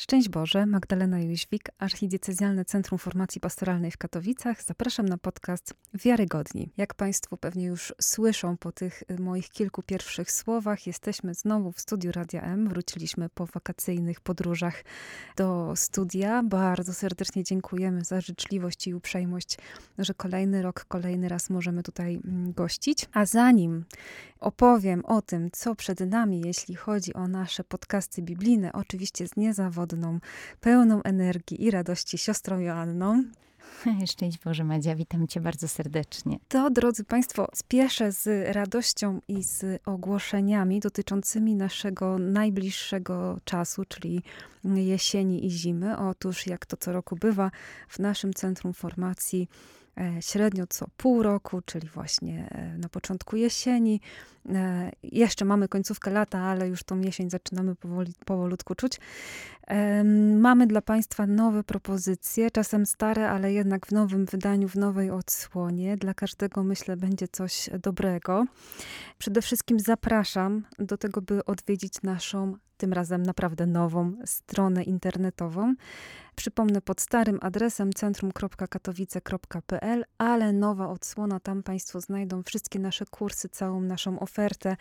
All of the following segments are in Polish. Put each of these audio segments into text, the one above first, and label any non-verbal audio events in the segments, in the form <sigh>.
Szczęść Boże, Magdalena Jóźwik, Archidiecezjalne Centrum Formacji Pastoralnej w Katowicach. Zapraszam na podcast Wiarygodni. Jak Państwo pewnie już słyszą po tych y, moich kilku pierwszych słowach, jesteśmy znowu w studiu Radia M. Wróciliśmy po wakacyjnych podróżach do studia. Bardzo serdecznie dziękujemy za życzliwość i uprzejmość, że kolejny rok, kolejny raz możemy tutaj mm, gościć. A zanim opowiem o tym, co przed nami, jeśli chodzi o nasze podcasty biblijne, oczywiście z pełną energii i radości siostrą Joanną. <laughs> Szczęść Boże Madzia, witam Cię bardzo serdecznie. To, drodzy Państwo, spieszę z radością i z ogłoszeniami dotyczącymi naszego najbliższego czasu, czyli jesieni i zimy. Otóż, jak to co roku bywa, w naszym Centrum Formacji średnio co pół roku, czyli właśnie e, na początku jesieni. E, jeszcze mamy końcówkę lata, ale już tą jesień zaczynamy powoli, powolutku czuć. Mamy dla Państwa nowe propozycje, czasem stare, ale jednak w nowym wydaniu, w nowej odsłonie. Dla każdego myślę będzie coś dobrego. Przede wszystkim zapraszam do tego, by odwiedzić naszą tym razem naprawdę nową stronę internetową. Przypomnę pod starym adresem centrum.katowice.pl, ale nowa odsłona, tam Państwo znajdą wszystkie nasze kursy, całą naszą ofertę.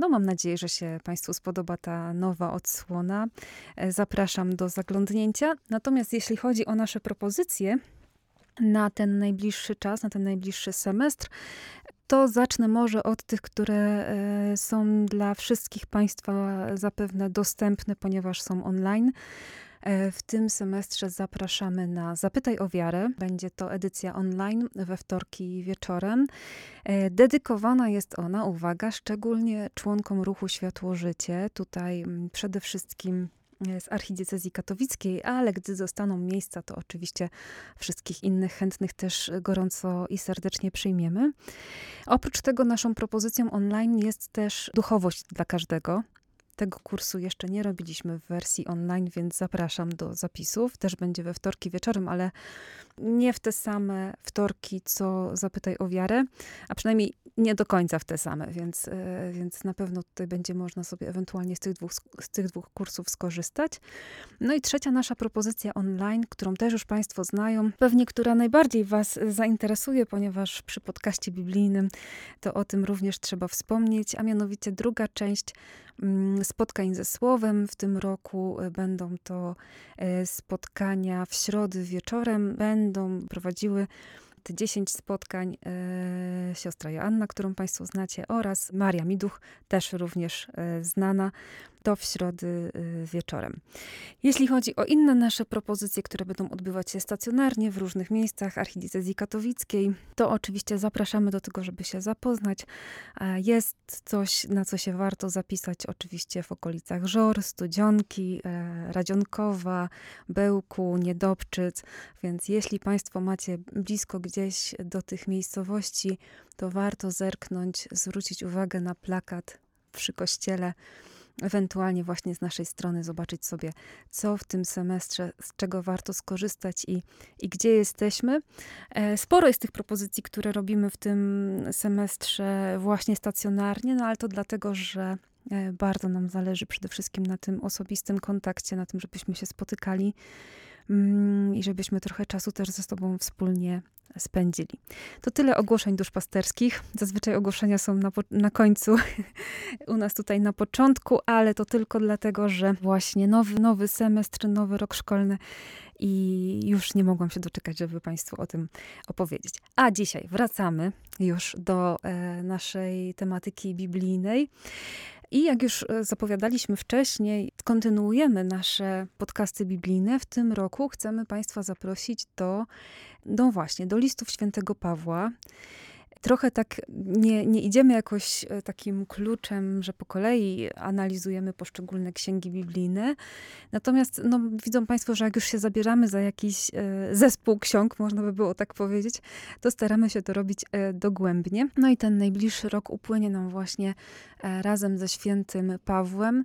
No, mam nadzieję, że się Państwu spodoba ta nowa odsłona. E, zapraszam do zaglądnięcia. Natomiast jeśli chodzi o nasze propozycje, na ten najbliższy czas, na ten najbliższy semestr, to zacznę może od tych, które e, są dla wszystkich Państwa zapewne dostępne, ponieważ są online. E, w tym semestrze zapraszamy na Zapytaj o wiarę. Będzie to edycja online we wtorki wieczorem. E, dedykowana jest ona, uwaga, szczególnie członkom ruchu Światło Życie. Tutaj mm, przede wszystkim z archidiecezji katowickiej, ale gdy zostaną miejsca, to oczywiście wszystkich innych chętnych też gorąco i serdecznie przyjmiemy. Oprócz tego naszą propozycją online jest też duchowość dla każdego. Tego kursu jeszcze nie robiliśmy w wersji online, więc zapraszam do zapisów. Też będzie we wtorki wieczorem, ale nie w te same wtorki, co Zapytaj o wiarę, a przynajmniej nie do końca w te same, więc, e, więc na pewno tutaj będzie można sobie ewentualnie z tych, dwóch, z tych dwóch kursów skorzystać. No i trzecia nasza propozycja online, którą też już Państwo znają, pewnie która najbardziej Was zainteresuje, ponieważ przy podcaście biblijnym to o tym również trzeba wspomnieć, a mianowicie druga część spotkań ze Słowem. W tym roku e, będą to e, spotkania w środy wieczorem, będą prowadziły te 10 spotkań e, siostra Joanna, którą Państwo znacie, oraz Maria Miduch, też również znana to w środy y, wieczorem. Jeśli chodzi o inne nasze propozycje, które będą odbywać się stacjonarnie w różnych miejscach archidiecezji katowickiej, to oczywiście zapraszamy do tego, żeby się zapoznać. Jest coś, na co się warto zapisać oczywiście w okolicach Żor, Studzionki, e, Radzionkowa, Bełku, Niedobczyc, więc jeśli Państwo macie blisko gdzieś do tych miejscowości, to warto zerknąć, zwrócić uwagę na plakat przy kościele ewentualnie właśnie z naszej strony zobaczyć sobie, co w tym semestrze, z czego warto skorzystać i, i gdzie jesteśmy. E, sporo jest tych propozycji, które robimy w tym semestrze właśnie stacjonarnie, no ale to dlatego, że e, bardzo nam zależy przede wszystkim na tym osobistym kontakcie, na tym, żebyśmy się spotykali mm, i żebyśmy trochę czasu też ze sobą wspólnie spędzili. To tyle ogłoszeń duszpasterskich. Zazwyczaj ogłoszenia są na, na końcu, <laughs> u nas tutaj na początku, ale to tylko dlatego, że właśnie nowy, nowy semestr, nowy rok szkolny i już nie mogłam się doczekać, żeby Państwu o tym opowiedzieć. A dzisiaj wracamy już do e, naszej tematyki biblijnej. I jak już e, zapowiadaliśmy wcześniej, kontynuujemy nasze podcasty biblijne. W tym roku chcemy Państwa zaprosić do, no właśnie, do listów świętego Pawła trochę tak nie, nie idziemy jakoś e, takim kluczem, że po kolei analizujemy poszczególne księgi biblijne. Natomiast no, widzą Państwo, że jak już się zabieramy za jakiś e, zespół ksiąg, można by było tak powiedzieć, to staramy się to robić e, dogłębnie. No i ten najbliższy rok upłynie nam właśnie razem ze świętym Pawłem.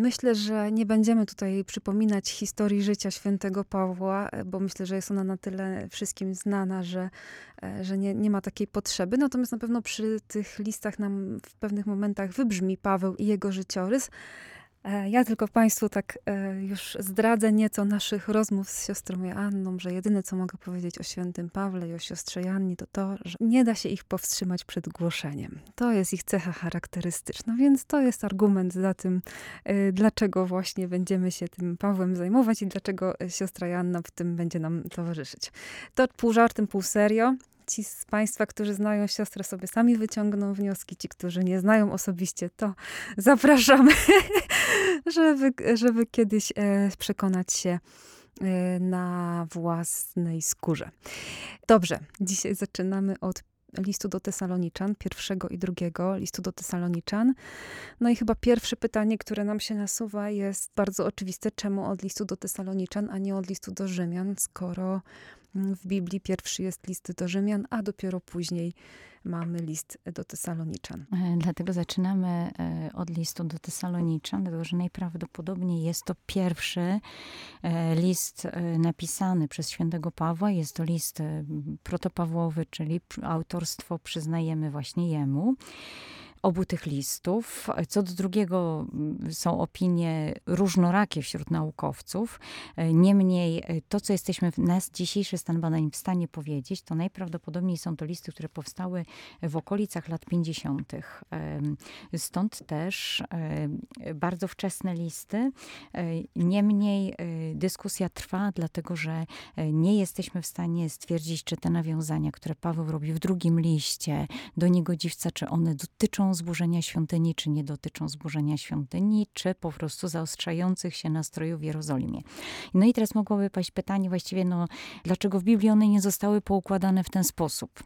Myślę, że nie będziemy tutaj przypominać historii życia świętego Pawła, bo myślę, że jest ona na tyle wszystkim znana, że, e, że nie, nie ma takiej potrzeby. Natomiast na pewno przy tych listach nam w pewnych momentach wybrzmi Paweł i jego życiorys. E, ja tylko Państwu tak e, już zdradzę nieco naszych rozmów z siostrą Joanną, że jedyne, co mogę powiedzieć o świętym Pawle i o siostrze Janni, to to, że nie da się ich powstrzymać przed głoszeniem. To jest ich cecha charakterystyczna, więc to jest argument za tym, e, dlaczego właśnie będziemy się tym Pawłem zajmować i dlaczego siostra Janna w tym będzie nam towarzyszyć. To pół żartem, pół serio ci z Państwa, którzy znają siostrę, sobie sami wyciągną wnioski. Ci, którzy nie znają osobiście, to <laughs> zapraszamy, <laughs> żeby, żeby kiedyś e, przekonać się e, na własnej skórze. Dobrze, dzisiaj zaczynamy od listu do Tesaloniczan, pierwszego i drugiego listu do Tesaloniczan. No i chyba pierwsze pytanie, które nam się nasuwa, jest bardzo oczywiste: czemu od listu do Tesaloniczan, a nie od listu do Rzymian, skoro w Biblii pierwszy jest list do Rzymian, a dopiero później mamy list do Tesaloniczan. E, dlatego zaczynamy e, od listu do Tesaloniczan, dlatego że najprawdopodobniej jest to pierwszy e, list napisany przez świętego Pawła. Jest to list protopawłowy, czyli autorstwo przyznajemy właśnie jemu obu tych listów. Co do drugiego mm, są opinie różnorakie wśród naukowców. E, niemniej e, to, co jesteśmy w nas dzisiejszy stan badań w stanie powiedzieć, to najprawdopodobniej są to listy, które powstały w okolicach lat 50. Stąd też e, bardzo wczesne listy. Niemniej dyskusja trwa, dlatego że nie jesteśmy w stanie stwierdzić, czy te nawiązania, które Paweł robi w drugim liście do niegodziwca, czy one dotyczą zburzenia świątyni, czy nie dotyczą zburzenia świątyni, czy po prostu zaostrzających się nastrojów w Jerozolimie. No i teraz mogłoby paść pytanie właściwie, no, dlaczego w Biblii one nie zostały poukładane w ten sposób?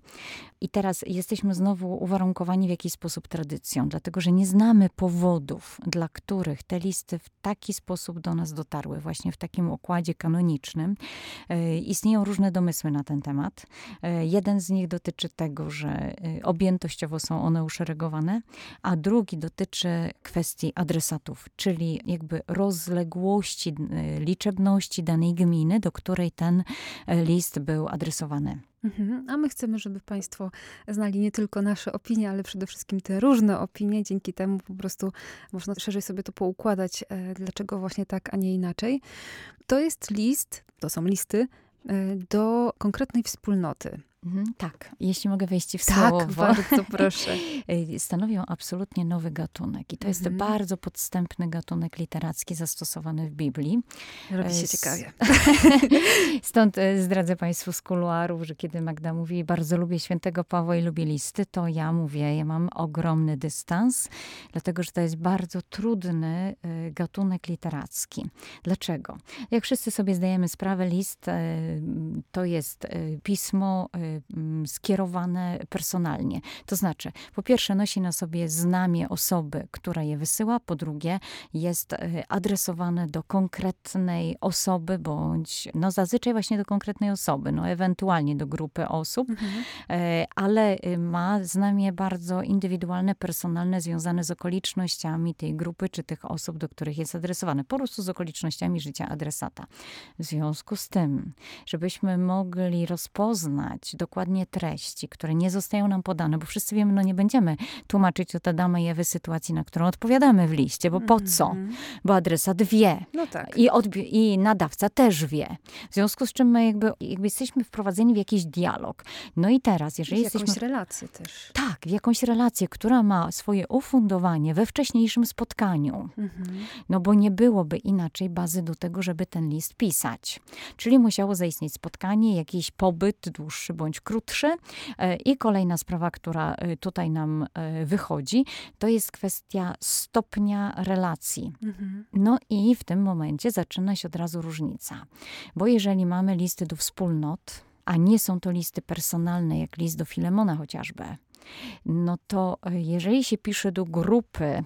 I teraz jesteśmy znowu uwarunkowani w jakiś sposób tradycją, dlatego że nie znamy powodów, dla których te listy w taki sposób do nas dotarły, właśnie w takim układzie kanonicznym. E, istnieją różne domysły na ten temat. E, jeden z nich dotyczy tego, że e, objętościowo są one uszeregowane, a drugi dotyczy kwestii adresatów, czyli jakby rozległości, liczebności danej gminy, do której ten list był adresowany. Mhm. A my chcemy, żeby Państwo znali nie tylko nasze opinie, ale przede wszystkim te różne opinie. Dzięki temu po prostu można szerzej sobie to poukładać, e, dlaczego właśnie tak, a nie inaczej. To jest list, to są listy e, do konkretnej wspólnoty. Mhm, tak, jeśli mogę wejść w tak, słowo. <laughs> bardzo proszę. <laughs> Stanowią absolutnie nowy gatunek i to jest mhm. bardzo podstępny gatunek literacki zastosowany w Biblii. Robi się ciekawie. <laughs> Stąd e, zdradzę Państwu z kuluarów, że kiedy Magda mówi, bardzo lubię świętego Pawła i lubię listy, to ja mówię, ja mam ogromny dystans, dlatego że to jest bardzo trudny e, gatunek literacki. Dlaczego? Jak wszyscy sobie zdajemy sprawę, list e, to jest pismo skierowane personalnie. To znaczy, po pierwsze, nosi na sobie znamie osoby, która je wysyła, po drugie, jest e, adresowane do konkretnej osoby, bądź no zazwyczaj właśnie do konkretnej osoby, no ewentualnie do grupy osób, mhm. E, ale y, ma znamie bardzo indywidualne, personalne, związane z okolicznościami tej grupy czy tych osób, do których jest adresowane, po prostu z okolicznościami życia adresata. W związku z tym, żebyśmy mogli rozpoznać dokładnie treści, które nie zostają nam podane, bo wszyscy wiemy, no nie będziemy tłumaczyć od Adama i Ewy sytuacji, na którą odpowiadamy w liście, bo po co? Mhm. Bo adresat wie. No tak. I, I nadawca też wie. W związku z czym my jakby, jakby jesteśmy wprowadzeni w jakiś dialog. No i teraz, jeżeli w jesteśmy... jakąś relację też. Tak, w jakąś relację, która ma swoje ufundowanie we wcześniejszym spotkaniu. Mhm. No bo nie byłoby inaczej bazy do tego, żeby ten list pisać. Czyli musiało zaistnieć spotkanie, jakiś pobyt dłuższy bądź krótszy. E, I kolejna sprawa, która e, tutaj nam e, wychodzi, to jest kwestia stopnia relacji. Mhm. No i w tym momencie zaczyna się od razu różnica. Bo jeżeli mamy listy do wspólnot, a nie są to listy personalne, jak list do Filemona chociażby, no to jeżeli się pisze do grupy,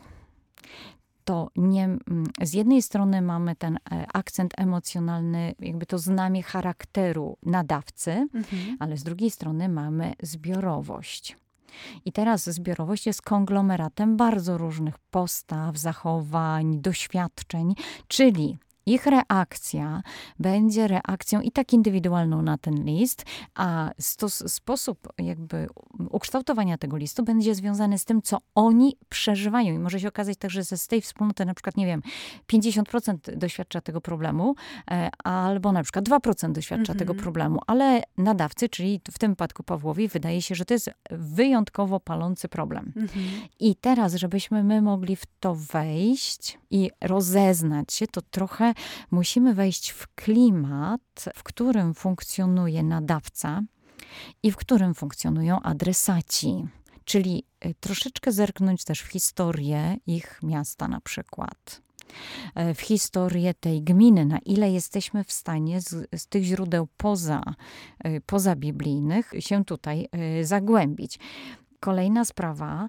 to nie, mm, z jednej strony mamy ten e, akcent emocjonalny, jakby to znamie charakteru nadawcy, mhm. ale z drugiej strony mamy zbiorowość. I teraz zbiorowość jest konglomeratem bardzo różnych postaw, zachowań, doświadczeń, czyli Ich reakcja będzie reakcją i tak indywidualną na ten list, a stos, sposób jakby ukształtowania tego listu będzie związany z tym, co oni przeżywają. I może się okazać tak, że z tej wspólnoty na przykład, nie wiem, 50% doświadcza tego problemu, e, albo na przykład 2% doświadcza Mhm. tego problemu, ale nadawcy, czyli w tym wypadku Pawłowi, wydaje się, że to jest wyjątkowo palący problem. Mhm. I teraz, żebyśmy my mogli w to wejść i rozeznać się, to trochę musimy wejść w klimat, w którym funkcjonuje nadawca i w którym funkcjonują adresaci. Czyli y, troszeczkę zerknąć też w historię ich miasta na przykład. E, W historię tej gminy, na ile jesteśmy w stanie z, z tych źródeł poza, y, poza biblijnych się tutaj y, zagłębić. Kolejna sprawa,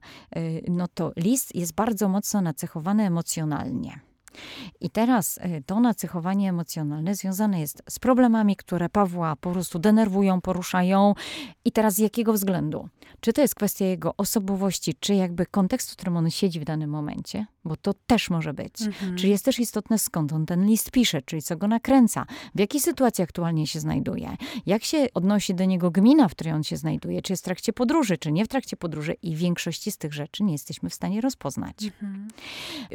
no to list jest bardzo mocno nacechowany emocjonalnie. I teraz y, to nacechowanie emocjonalne związane jest z problemami, które Pawła po prostu denerwują, poruszają. I teraz z jakiego względu? Czy to jest kwestia jego osobowości, czy jakby kontekstu, w którym on siedzi w danym momencie? Bo to też może być. Mhm. Czyli jest też istotne, skąd on ten list pisze, czyli co go nakręca, w jakiej sytuacji aktualnie się znajduje, jak się odnosi do niego gmina, w której on się znajduje, czy jest w trakcie podróży, czy nie w trakcie podróży. I większości z tych rzeczy nie jesteśmy w stanie rozpoznać Mhm.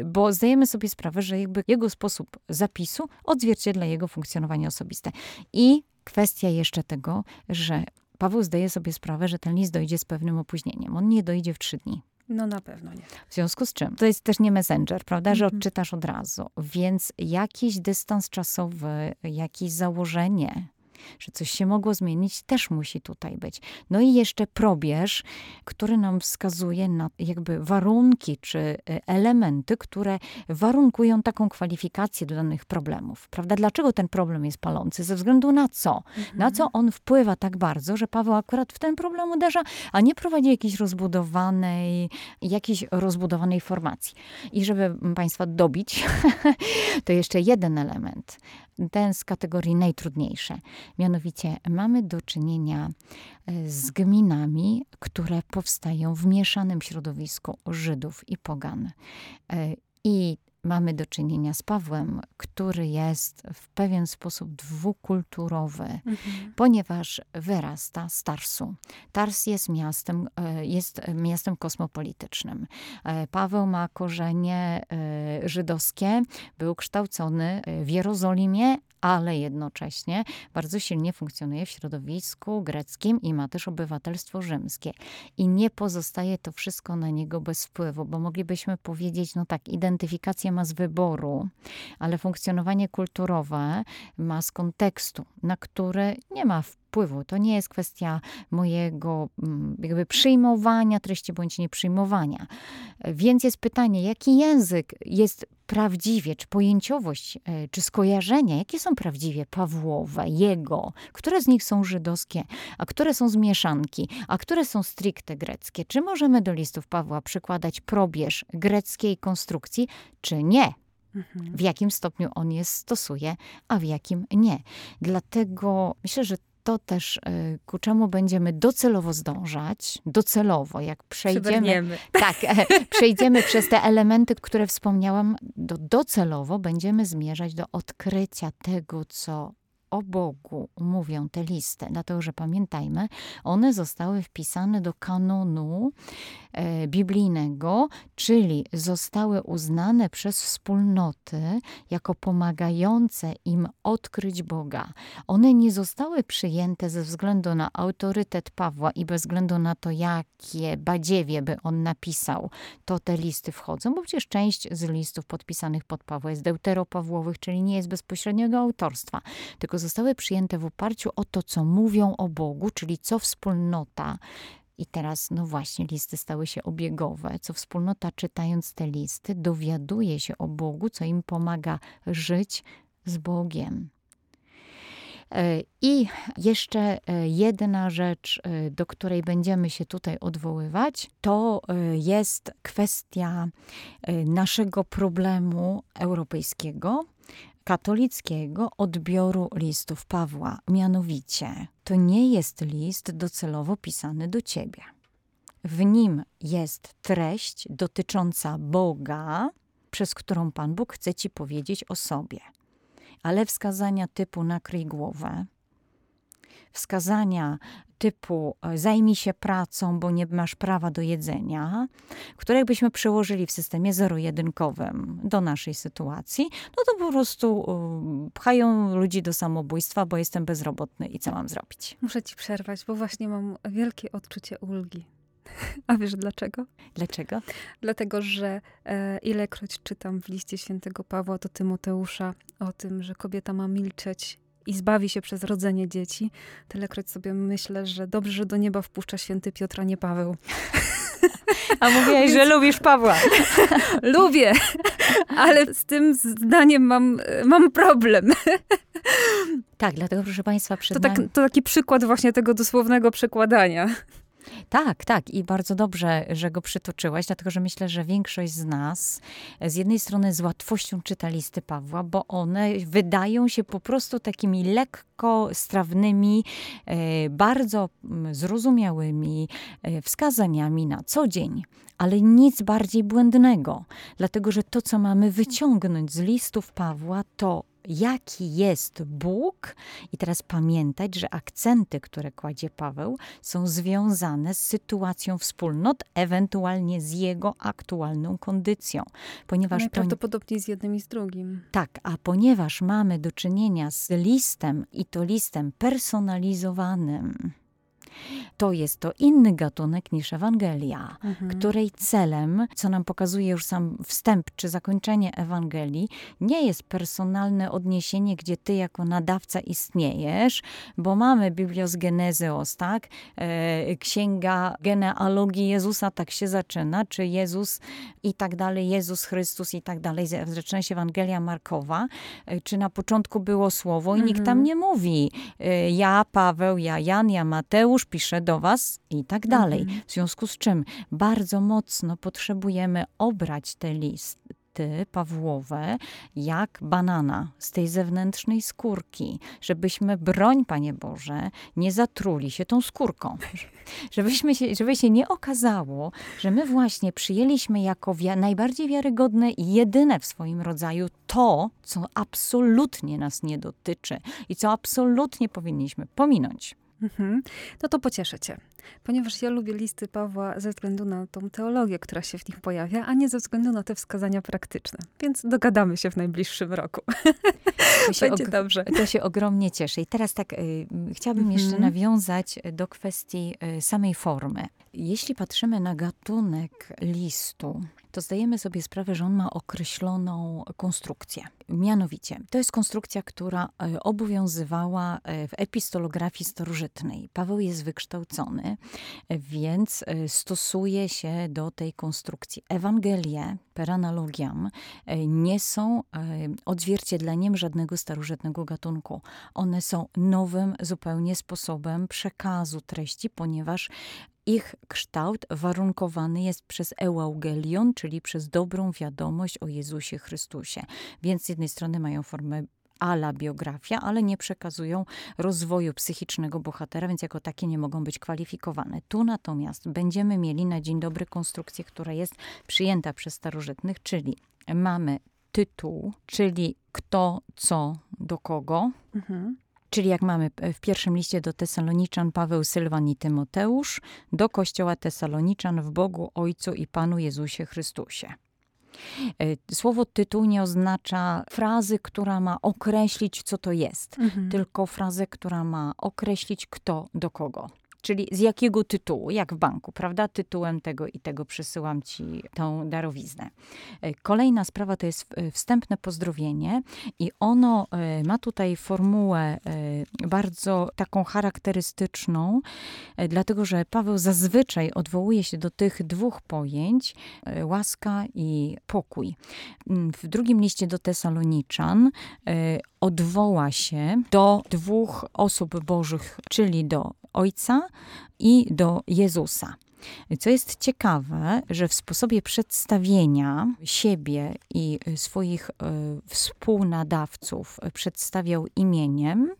bo zdajemy sobie sprawę, że jakby jego sposób zapisu odzwierciedla jego funkcjonowanie osobiste. I kwestia jeszcze tego, że Paweł zdaje sobie sprawę, że ten list dojdzie z pewnym opóźnieniem. On nie dojdzie w trzy dni. No na pewno nie. W związku z czym to jest też nie messenger, prawda, że Mhm. odczytasz od razu. Więc jakiś dystans czasowy, jakieś założenie, że coś się mogło zmienić, też musi tutaj być. No i jeszcze probierz, który nam wskazuje na jakby warunki czy y, elementy, które warunkują taką kwalifikację do danych problemów. Prawda? Dlaczego ten problem jest palący? Ze względu na co? Na co on wpływa tak bardzo, że Paweł akurat w ten problem uderza, a nie prowadzi jakiejś rozbudowanej, jakiejś rozbudowanej formacji. I żeby Państwa dobić, <laughs> to jeszcze jeden element, ten z kategorii najtrudniejsze. Mianowicie mamy do czynienia e, z gminami, które powstają w mieszanym środowisku Żydów i Pogan. E, I mamy do czynienia z Pawłem, który jest w pewien sposób dwukulturowy Mhm. ponieważ wyrasta z Tarsu. Tars jest miastem, e, jest miastem kosmopolitycznym. E, Paweł ma korzenie e, żydowskie, był kształcony w Jerozolimie, ale jednocześnie bardzo silnie funkcjonuje w środowisku greckim i ma też obywatelstwo rzymskie. I nie pozostaje to wszystko na niego bez wpływu, bo moglibyśmy powiedzieć, no tak, identyfikację ma z wyboru, ale funkcjonowanie kulturowe ma z kontekstu, na który nie ma wpływu. To nie jest kwestia mojego mm, jakby przyjmowania treści bądź nieprzyjmowania. Więc jest pytanie, jaki język jest prawdziwie, czy pojęciowość, e, czy skojarzenia, jakie są prawdziwie Pawłowe, jego, które z nich są żydowskie, a które są z mieszanki, a które są stricte greckie. Czy możemy do listów Pawła przykładać probierz greckiej konstrukcji, czy nie? Mhm. w jakim stopniu on je stosuje, a w jakim nie. Dlatego myślę, że to też y, ku czemu będziemy docelowo zdążać, docelowo, jak przejdziemy, <laughs> tak, <laughs> przejdziemy przez te elementy, które wspomniałam, do, docelowo będziemy zmierzać do odkrycia tego, co o Bogu mówią te listy. Dlatego, że pamiętajmy, one zostały wpisane do kanonu e, biblijnego, czyli zostały uznane przez wspólnoty jako pomagające im odkryć Boga. One nie zostały przyjęte ze względu na autorytet Pawła i bez względu na to, jakie badziewie by on napisał, to te listy wchodzą, bo przecież część z listów podpisanych pod Pawła jest deuteropawłowych, czyli nie jest bezpośredniego autorstwa, tylko zostały przyjęte w oparciu o to, co mówią o Bogu, czyli co wspólnota i teraz, no właśnie, listy stały się obiegowe. Co wspólnota, czytając te listy, dowiaduje się o Bogu, co im pomaga żyć z Bogiem. E, I jeszcze e, jedna rzecz, e, do której będziemy się tutaj odwoływać, to jest kwestia naszego problemu europejskiego, katolickiego odbioru listów Pawła. Mianowicie, to nie jest list docelowo pisany do ciebie. W nim jest treść dotycząca Boga, przez którą Pan Bóg chce ci powiedzieć o sobie. ale wskazania typu nakryj głowę, wskazania typu e, zajmij się pracą, bo nie masz prawa do jedzenia, które jakbyśmy przełożyli w systemie zero-jedynkowym do naszej sytuacji, no to po prostu e, pchają ludzi do samobójstwa, bo jestem bezrobotny i co mam zrobić? Muszę ci przerwać, bo właśnie mam wielkie odczucie ulgi. <laughs> A wiesz dlaczego? Dlaczego? Dlatego, że e, ilekroć czytam w liście świętego Pawła do Tymoteusza o tym, że kobieta ma milczeć i zbawi się przez rodzenie dzieci, tylekroć sobie myślę, że dobrze, że do nieba wpuszcza święty Piotr, a nie Paweł. A mówiłaś, <laughs> że lubisz Pawła. <laughs> Lubię, ale z tym zdaniem mam, mam problem. Tak, dlatego proszę Państwa, przed to, tak, to taki przykład właśnie tego dosłownego przekładania. Tak, tak. I bardzo dobrze, że go przytoczyłaś, dlatego że myślę, że większość z nas z jednej strony z łatwością czyta listy Pawła, bo one wydają się po prostu takimi lekko strawnymi, e, bardzo zrozumiałymi e, wskazaniami na co dzień ale nic bardziej błędnego, dlatego że to, co mamy wyciągnąć z listów Pawła, to jaki jest Bóg, i teraz pamiętać, że akcenty, które kładzie Paweł, są związane z sytuacją wspólnot, ewentualnie z jego aktualną kondycją. Ponieważ Najprawdopodobniej z jednym i z drugim. Tak, a ponieważ mamy do czynienia z listem i to listem personalizowanym, to jest to inny gatunek niż Ewangelia, mhm. której celem, co nam pokazuje już sam wstęp czy zakończenie Ewangelii, nie jest personalne odniesienie, gdzie ty jako nadawca istniejesz, bo mamy Biblios Genezeos, tak? E, księga genealogii Jezusa tak się zaczyna, czy Jezus i tak dalej, Jezus Chrystus i tak dalej. Zaczyna się Ewangelia Markowa, e, czy na początku było słowo i mhm. nikt tam mhm. nie mówi e, ja, Paweł, ja, Jan, ja, Mateusz, piszę do was i tak dalej. Mhm. W związku z czym bardzo mocno potrzebujemy obrać te listy Pawłowe jak banana z tej zewnętrznej skórki, żebyśmy, broń Panie Boże, nie zatruli się tą skórką. <laughs> Żebyśmy się, żeby się nie okazało, że my właśnie przyjęliśmy jako wi najbardziej wiarygodne i jedyne w swoim rodzaju to, co absolutnie nas nie dotyczy i co absolutnie powinniśmy pominąć. Mhm. No to pocieszę cię, ponieważ ja lubię listy Pawła ze względu na tą teologię, która się w nich pojawia, a nie ze względu na te wskazania praktyczne. Więc dogadamy się w najbliższym roku. To się <laughs> Będzie dobrze. To się ogromnie cieszę. I teraz tak, y, chciałabym mhm. jeszcze nawiązać do kwestii y, samej formy. Jeśli patrzymy na gatunek listu, to zdajemy sobie sprawę, że on ma określoną konstrukcję. Mianowicie, to jest konstrukcja, która e, obowiązywała e, w epistolografii starożytnej. Paweł jest wykształcony, e, więc stosuje się do tej konstrukcji. Ewangelie, per analogiam, nie są odzwierciedleniem żadnego starożytnego gatunku. One są nowym zupełnie sposobem przekazu treści, ponieważ ich kształt warunkowany jest przez Ewaugelion, czyli przez dobrą wiadomość o Jezusie Chrystusie. Więc z jednej strony mają formę ala biografia, ale nie przekazują rozwoju psychicznego bohatera, więc jako takie nie mogą być kwalifikowane. Tu natomiast będziemy mieli na dzień dobry konstrukcję, która jest przyjęta przez starożytnych, czyli mamy tytuł, czyli kto, co, do kogo. Mhm. Czyli jak mamy w pierwszym liście do Tesaloniczan Paweł, Sylwan i Tymoteusz, do kościoła Tesaloniczan w Bogu, Ojcu i Panu Jezusie Chrystusie. E, słowo tytuł nie oznacza frazy, która ma określić, co to jest, mhm. tylko frazę, która ma określić, kto do kogo. Czyli z jakiego tytułu, jak w banku, prawda? Tytułem tego i tego przysyłam ci tą darowiznę. E, kolejna sprawa to jest wstępne pozdrowienie i ono e, ma tutaj formułę e, bardzo taką charakterystyczną, dlatego że Paweł zazwyczaj odwołuje się do tych dwóch pojęć, łaska i pokój. Mm, w drugim liście do Tesaloniczan odwoła się do dwóch osób bożych, czyli do Ojca i do Jezusa. Co jest ciekawe, że w sposobie przedstawienia siebie i swoich e, współnadawców przedstawiał imieniem,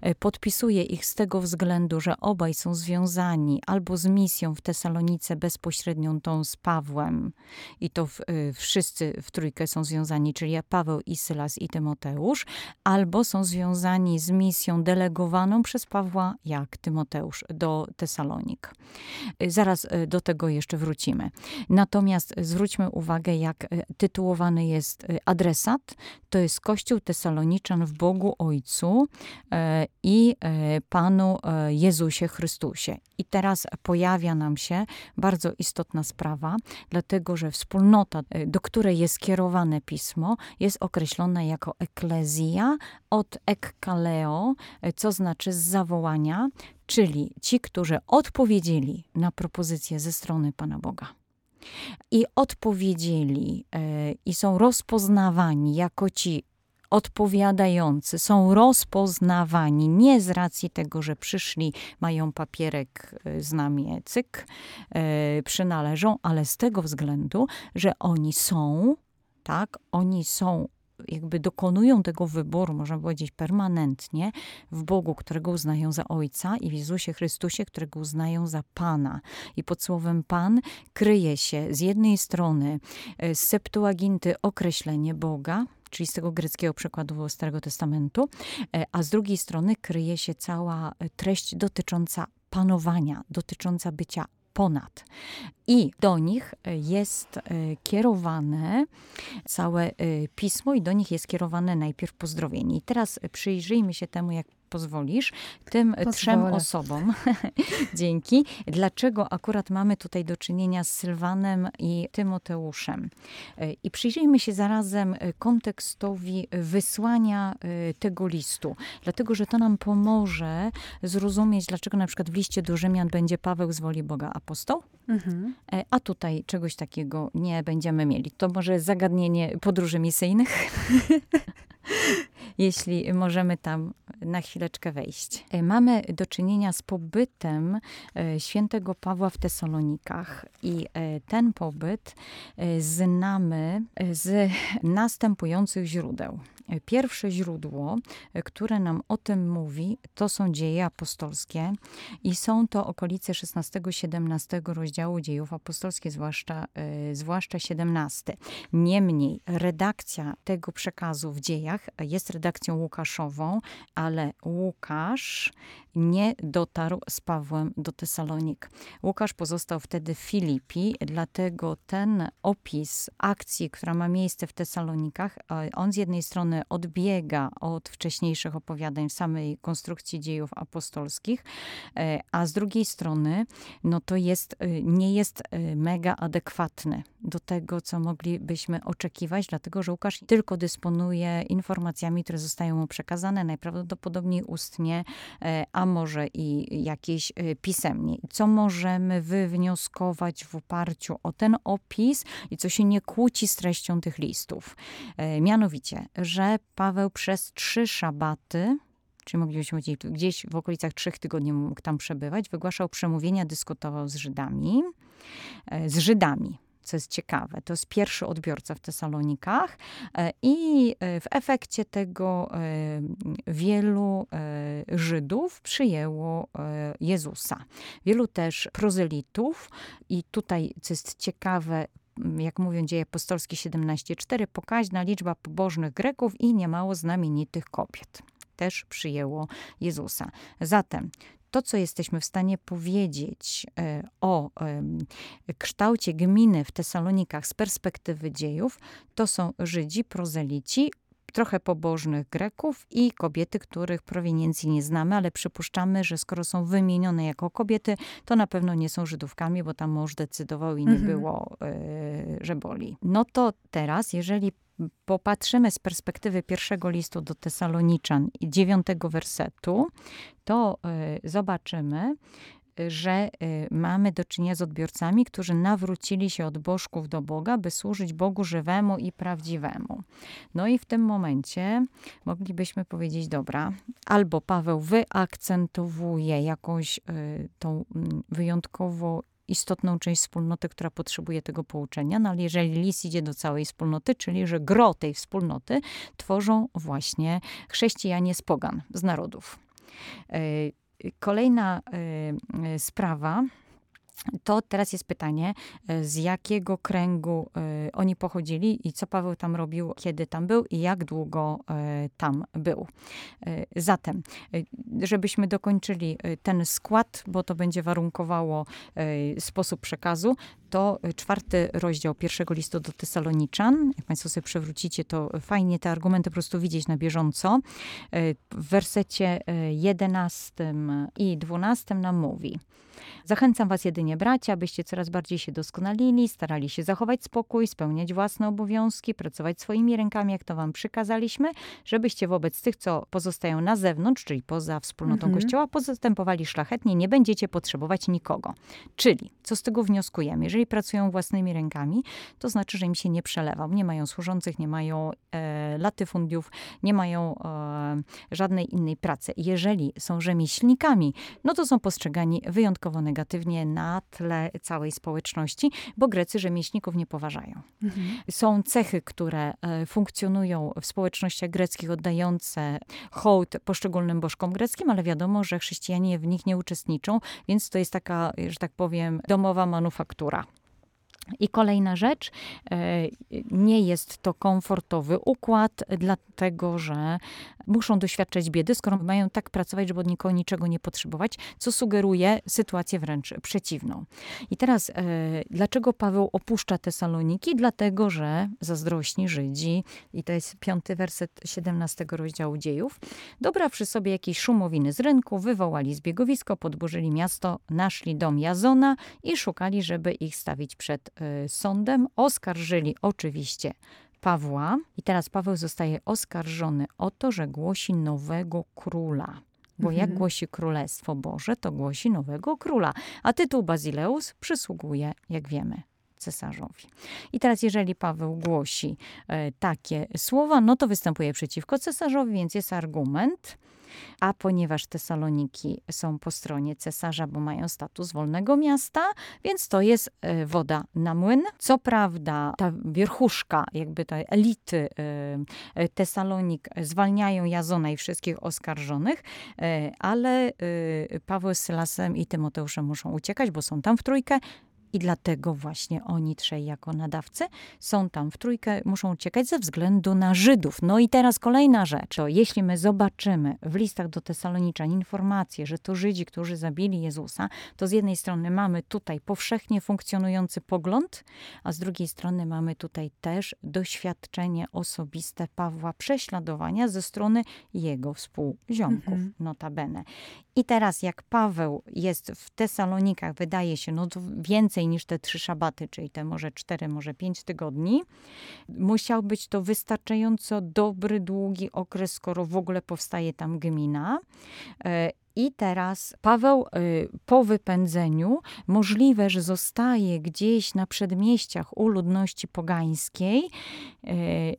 e, podpisuje ich z tego względu, że obaj są związani albo z misją w Tesalonice bezpośrednią tą z Pawłem i to w, e, wszyscy w trójkę są związani, czyli Paweł i Sylas i Tymoteusz, albo są związani z misją delegowaną przez Pawła, jak Tymoteusz, do Tesalonik. Zaraz e, do tego jeszcze wrócimy. Natomiast zwróćmy uwagę, jak e, tytułowany jest e, adresat. To jest Kościół Tesaloniczan w Bogu Ojcu i Panu Jezusie Chrystusie. I teraz pojawia nam się bardzo istotna sprawa, dlatego że wspólnota, do której jest kierowane pismo, jest określona jako eklezja od ekkaleo, co znaczy z zawołania, czyli ci, którzy odpowiedzieli na propozycję ze strony Pana Boga. I odpowiedzieli e, i są rozpoznawani jako ci odpowiadający, są rozpoznawani nie z racji tego, że przyszli, mają papierek, e, znamie, cyk, e, przynależą, ale z tego względu, że oni są, tak, oni są jakby dokonują tego wyboru, można powiedzieć, permanentnie w Bogu, którego uznają za Ojca i w Jezusie Chrystusie, którego uznają za Pana. I pod słowem Pan kryje się z jednej strony e, z Septuaginty określenie Boga, czyli z tego greckiego przekładu Starego Testamentu, e, a z drugiej strony kryje się cała treść dotycząca panowania, dotycząca bycia ponad. I do nich e, jest e, kierowane całe e, pismo, i do nich jest kierowane najpierw pozdrowienie. I teraz przyjrzyjmy się temu, jak pozwolisz, tym Pozwolę. trzem osobom. <laughs> Dzięki. Dlaczego akurat mamy tutaj do czynienia z Sylwanem i Tymoteuszem? I przyjrzyjmy się zarazem kontekstowi wysłania tego listu, dlatego że to nam pomoże zrozumieć, dlaczego na przykład w liście do Rzymian będzie Paweł z woli Boga apostoł, mhm. a tutaj czegoś takiego nie będziemy mieli. To może zagadnienie podróży misyjnych. <laughs> jeśli możemy tam na chwileczkę wejść. E, mamy do czynienia z pobytem e, świętego Pawła w Tesalonikach i e, ten pobyt znamy z następujących źródeł. Pierwsze źródło, które nam o tym mówi, to są dzieje apostolskie i są to okolice 16-17 rozdziału dziejów apostolskich, zwłaszcza, zwłaszcza 17. Niemniej redakcja tego przekazu w dziejach jest redakcją Łukaszową, ale Łukasz nie dotarł z Pawłem do Tesalonik. Łukasz pozostał wtedy w Filipi, dlatego ten opis akcji, która ma miejsce w Tesalonikach, on z jednej strony odbiega od wcześniejszych opowiadań samej konstrukcji dziejów apostolskich, e, a z drugiej strony no to jest, e, nie jest e, mega adekwatny do tego, co moglibyśmy oczekiwać, dlatego że Łukasz tylko dysponuje informacjami, które zostają mu przekazane najprawdopodobniej ustnie, a może i jakieś pisemnie. Co możemy wywnioskować w oparciu o ten opis i co się nie kłóci z treścią tych listów? Mianowicie, że Paweł przez trzy szabaty, czyli moglibyśmy powiedzieć gdzieś w okolicach trzech tygodni mógł tam przebywać, wygłaszał przemówienia, dyskutował z Żydami, e, z Żydami, co jest ciekawe. To jest pierwszy odbiorca w Tesalonikach e, i e, w efekcie tego wielu Żydów przyjęło Jezusa. Wielu też prozelitów i tutaj, co jest ciekawe, jak mówią dzieje apostolskie 17.4, pokaźna liczba pobożnych Greków i niemało znamienitych kobiet. Też przyjęło Jezusa. Zatem to, co jesteśmy w stanie powiedzieć e, o kształcie gminy w Tesalonikach z perspektywy dziejów, to są Żydzi, prozelici, trochę pobożnych Greków i kobiety, których prowiniencji nie znamy, ale przypuszczamy, że skoro są wymienione jako kobiety, to na pewno nie są Żydówkami, bo tam mąż decydował i nie mhm. było, y, że boli. No to teraz, jeżeli popatrzymy z perspektywy pierwszego listu do Tesaloniczan i dziewiątego wersetu, to y, zobaczymy, że y, mamy do czynienia z odbiorcami, którzy nawrócili się od bożków do Boga, by służyć Bogu żywemu i prawdziwemu. No i w tym momencie moglibyśmy powiedzieć, dobra, albo Paweł wyakcentowuje jakąś y, tą mm, wyjątkowo istotną część wspólnoty, która potrzebuje tego pouczenia. No ale jeżeli list idzie do całej wspólnoty, czyli że gro tej wspólnoty tworzą właśnie chrześcijanie z pogan, z narodów. Kolejna e, sprawa, to teraz jest pytanie, e, z jakiego kręgu y, oni pochodzili i co Paweł tam robił, kiedy tam był i jak długo y, tam był. Zatem, żebyśmy dokończyli ten skład, bo to będzie warunkowało sposób przekazu, to czwarty rozdział pierwszego listu do Tesaloniczan. Jak Państwo sobie przewrócicie, to fajnie te argumenty po prostu widzieć na bieżąco. W wersecie 11 i 12 nam mówi. Zachęcam was jedynie bracia, abyście coraz bardziej się doskonalili, starali się zachować spokój, spełniać własne obowiązki, pracować swoimi rękami, jak to wam przykazaliśmy, żebyście wobec tych, co pozostają na zewnątrz, czyli poza wspólnotą mhm. Kościoła, postępowali szlachetnie, nie będziecie potrzebować nikogo. Czyli, co z tego wnioskujemy? Jeżeli pracują własnymi rękami, to znaczy, że im się nie przelewa. Nie mają służących, nie mają e, latyfundiów, nie mają e, żadnej innej pracy. Jeżeli są rzemieślnikami, no to są postrzegani wyjątkowo negatywnie na tle całej społeczności, bo Grecy rzemieślników nie poważają. Mhm. Są cechy, które e, funkcjonują w społecznościach greckich, oddające hołd poszczególnym bożkom greckim, ale wiadomo, że chrześcijanie w nich nie uczestniczą, więc to jest taka, że tak powiem, domowa manufaktura. I kolejna rzecz, e, nie jest to komfortowy układ, dlatego że muszą doświadczać biedy, skoro mają tak pracować, żeby od nikogo niczego nie potrzebować, co sugeruje sytuację wręcz przeciwną. I teraz, e, dlaczego Paweł opuszcza Tesaloniki? Dlatego, że zazdrośni Żydzi, i to jest piąty werset 17 rozdziału dziejów, dobrawszy sobie jakieś szumowiny z rynku, wywołali zbiegowisko, podburzyli miasto, naszli dom Jazona i szukali, żeby ich stawić przed sądem. Oskarżyli oczywiście Pawła i teraz Paweł zostaje oskarżony o to, że głosi nowego króla. Bo mhm. jak głosi Królestwo Boże, to głosi nowego króla. A tytuł Bazileus przysługuje, jak wiemy, cesarzowi. I teraz, jeżeli Paweł głosi e, takie słowa, no to występuje przeciwko cesarzowi, więc jest argument a ponieważ Tesaloniki są po stronie cesarza, bo mają status wolnego miasta, więc to jest e, woda na młyn. Co prawda ta wierchuszka, jakby tej elity e, Tesalonik zwalniają Jazona i wszystkich oskarżonych, ale Paweł z Sylasem i Tymoteuszem muszą uciekać, bo są tam w trójkę. I dlatego właśnie oni trzej jako nadawcy są tam w trójkę, muszą uciekać ze względu na Żydów. No i teraz kolejna rzecz. To jeśli my zobaczymy w listach do Tesaloniczan informację, że to Żydzi, którzy zabili Jezusa, to z jednej strony mamy tutaj powszechnie funkcjonujący pogląd, a z drugiej strony mamy tutaj też doświadczenie osobiste Pawła prześladowania ze strony jego współziomków, mhm. notabene. I teraz jak Paweł jest w Tesalonikach, wydaje się, no to więcej niż te trzy szabaty, czyli te może cztery, może pięć tygodni, musiał być to wystarczająco dobry, długi okres, skoro w ogóle powstaje tam gmina. I teraz Paweł y, po wypędzeniu możliwe, że zostaje gdzieś na przedmieściach u ludności pogańskiej,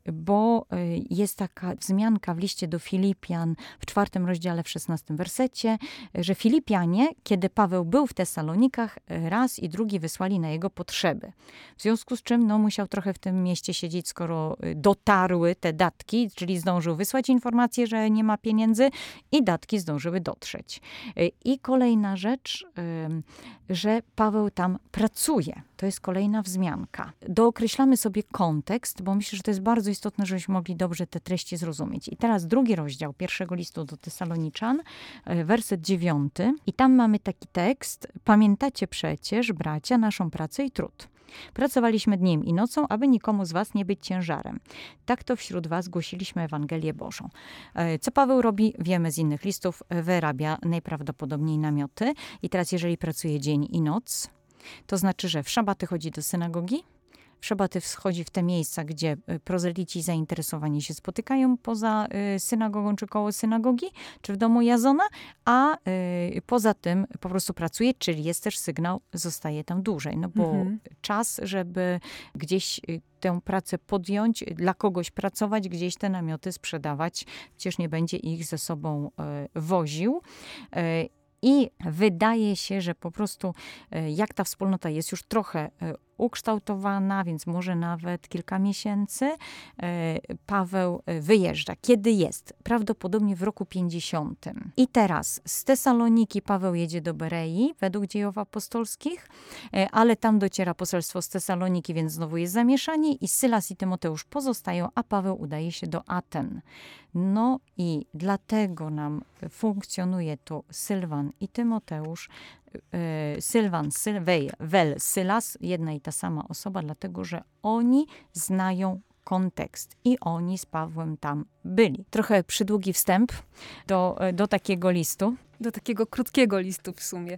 y, bo y, jest taka wzmianka w liście do Filipian w czwartym rozdziale w szesnastym wersecie, że Filipianie, kiedy Paweł był w Tesalonikach, raz i drugi wysłali na jego potrzeby. W związku z czym no, musiał trochę w tym mieście siedzieć, skoro dotarły te datki, czyli zdążył wysłać informację, że nie ma pieniędzy i datki zdążyły dotrzeć. Y, I kolejna rzecz, że Paweł tam pracuje. To jest kolejna wzmianka. Dookreślamy sobie kontekst, bo myślę, że to jest bardzo istotne, żebyśmy mogli dobrze te treści zrozumieć. I teraz drugi rozdział pierwszego listu do Tesaloniczan, y, werset dziewiąty. I tam mamy taki tekst. Pamiętacie przecież, bracia, naszą pracę i trud Pracowaliśmy dniem i nocą, aby nikomu z was nie być ciężarem. Tak to wśród was głosiliśmy Ewangelię Bożą. E, co Paweł robi, wiemy z innych listów, wyrabia najprawdopodobniej namioty. I teraz, jeżeli pracuje dzień i noc, to znaczy, że w szabaty chodzi do synagogi, Szabaty wschodzi w te miejsca, gdzie y, prozelici zainteresowani się spotykają poza y, synagogą czy koło synagogi, czy w domu Jazona, a y, poza tym po prostu pracuje, czyli jest też sygnał, zostaje tam dłużej. No bo mhm. czas, żeby gdzieś tę pracę podjąć, dla kogoś pracować, gdzieś te namioty sprzedawać, przecież nie będzie ich ze sobą woził. I wydaje się, że po prostu jak ta wspólnota jest już trochę ukształtowana, więc może nawet kilka miesięcy, e, Paweł wyjeżdża. Kiedy jest? Prawdopodobnie w roku 50. I teraz z Tesaloniki Paweł jedzie do Berei, według dziejów apostolskich, ale tam dociera poselstwo z Tesaloniki, więc znowu jest zamieszanie i Sylas i Tymoteusz pozostają, a Paweł udaje się do Aten. No i dlatego nam funkcjonuje tu Sylwan i Tymoteusz, e, Sylwan, Sylwej, Wel, Sylas, jedna i ta sama osoba, dlatego że oni znają kontekst i oni z Pawłem tam byli. Trochę przydługi wstęp do, do takiego listu. Do takiego krótkiego listu w sumie.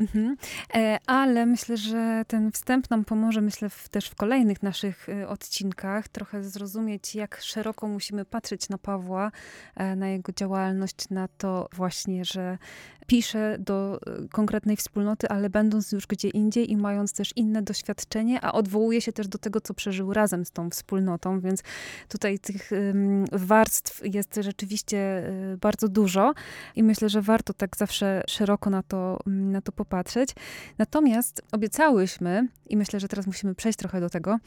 Mhm. E, ale myślę, że ten wstęp nam pomoże, myślę, w, też w kolejnych naszych e, odcinkach trochę zrozumieć, jak szeroko musimy patrzeć na Pawła, e, na jego działalność, na to właśnie, że pisze do konkretnej wspólnoty, ale będąc już gdzie indziej i mając też inne doświadczenie, a odwołuje się też do tego, co przeżył razem z tą wspólnotą, więc tutaj tych warstw jest rzeczywiście bardzo dużo i myślę, że warto tak zawsze szeroko na to, na to popatrzeć. Natomiast obiecałyśmy, i myślę, że teraz musimy przejść trochę do tego,